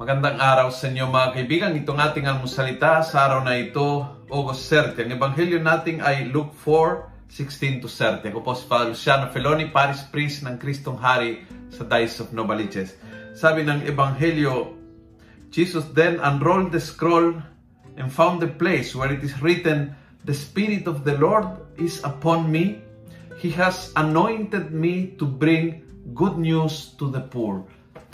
Magandang araw sa inyo mga kaibigan. Itong ating almusalita sa araw na ito, August 30. Ang ebanghelyo natin ay Luke 4, 16 to 30. Ako po si Father Luciano Feloni, Paris Priest ng Kristong Hari sa Dice of Novaliches. Sabi ng ebanghelyo, Jesus then unrolled the scroll and found the place where it is written, The Spirit of the Lord is upon me. He has anointed me to bring good news to the poor.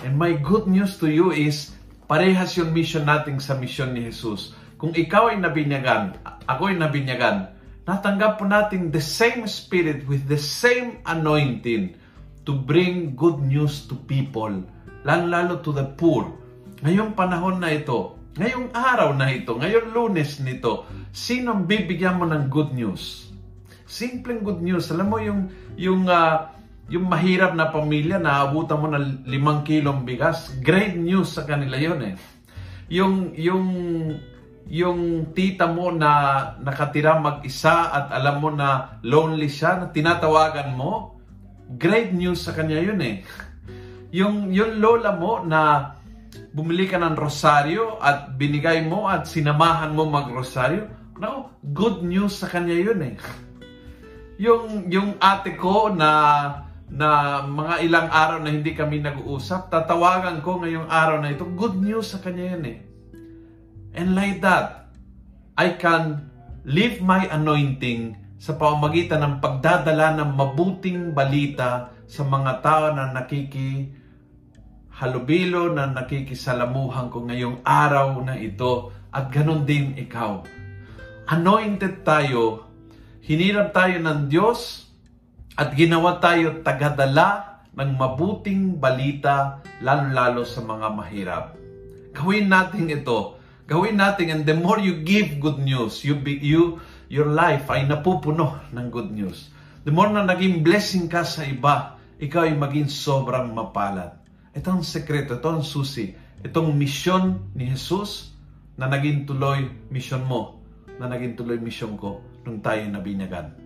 And my good news to you is, parehas yung mission natin sa mission ni Jesus. Kung ikaw ay nabinyagan, ako ay nabinyagan, natanggap po natin the same spirit with the same anointing to bring good news to people, lalo-lalo to the poor. Ngayong panahon na ito, ngayong araw na ito, ngayong lunes nito, sino ang bibigyan mo ng good news? Simpleng good news. Alam mo yung, yung uh, yung mahirap na pamilya, naabutan mo ng limang kilong bigas, great news sa kanila yon eh. Yung, yung, yung tita mo na nakatira mag-isa at alam mo na lonely siya, na tinatawagan mo, great news sa kanya yun eh. Yung, yung lola mo na bumili ka ng rosaryo at binigay mo at sinamahan mo mag-rosaryo, no, good news sa kanya yun eh. Yung, yung ate ko na na mga ilang araw na hindi kami nag-uusap, tatawagan ko ngayong araw na ito, good news sa kanya yan eh. And like that, I can live my anointing sa pamamagitan ng pagdadala ng mabuting balita sa mga tao na nakiki halubilo na nakikisalamuhan ko ngayong araw na ito at ganun din ikaw. Anointed tayo, hinirap tayo ng Diyos at ginawa tayo tagadala ng mabuting balita, lalo-lalo sa mga mahirap. Gawin natin ito. Gawin natin and the more you give good news, you, be, you your life ay napupuno ng good news. The more na naging blessing ka sa iba, ikaw ay maging sobrang mapalad. Ito ang sekreto, ito ang susi. Itong misyon ni Jesus na naging tuloy misyon mo, na naging tuloy misyon ko nung tayo nabinyagan.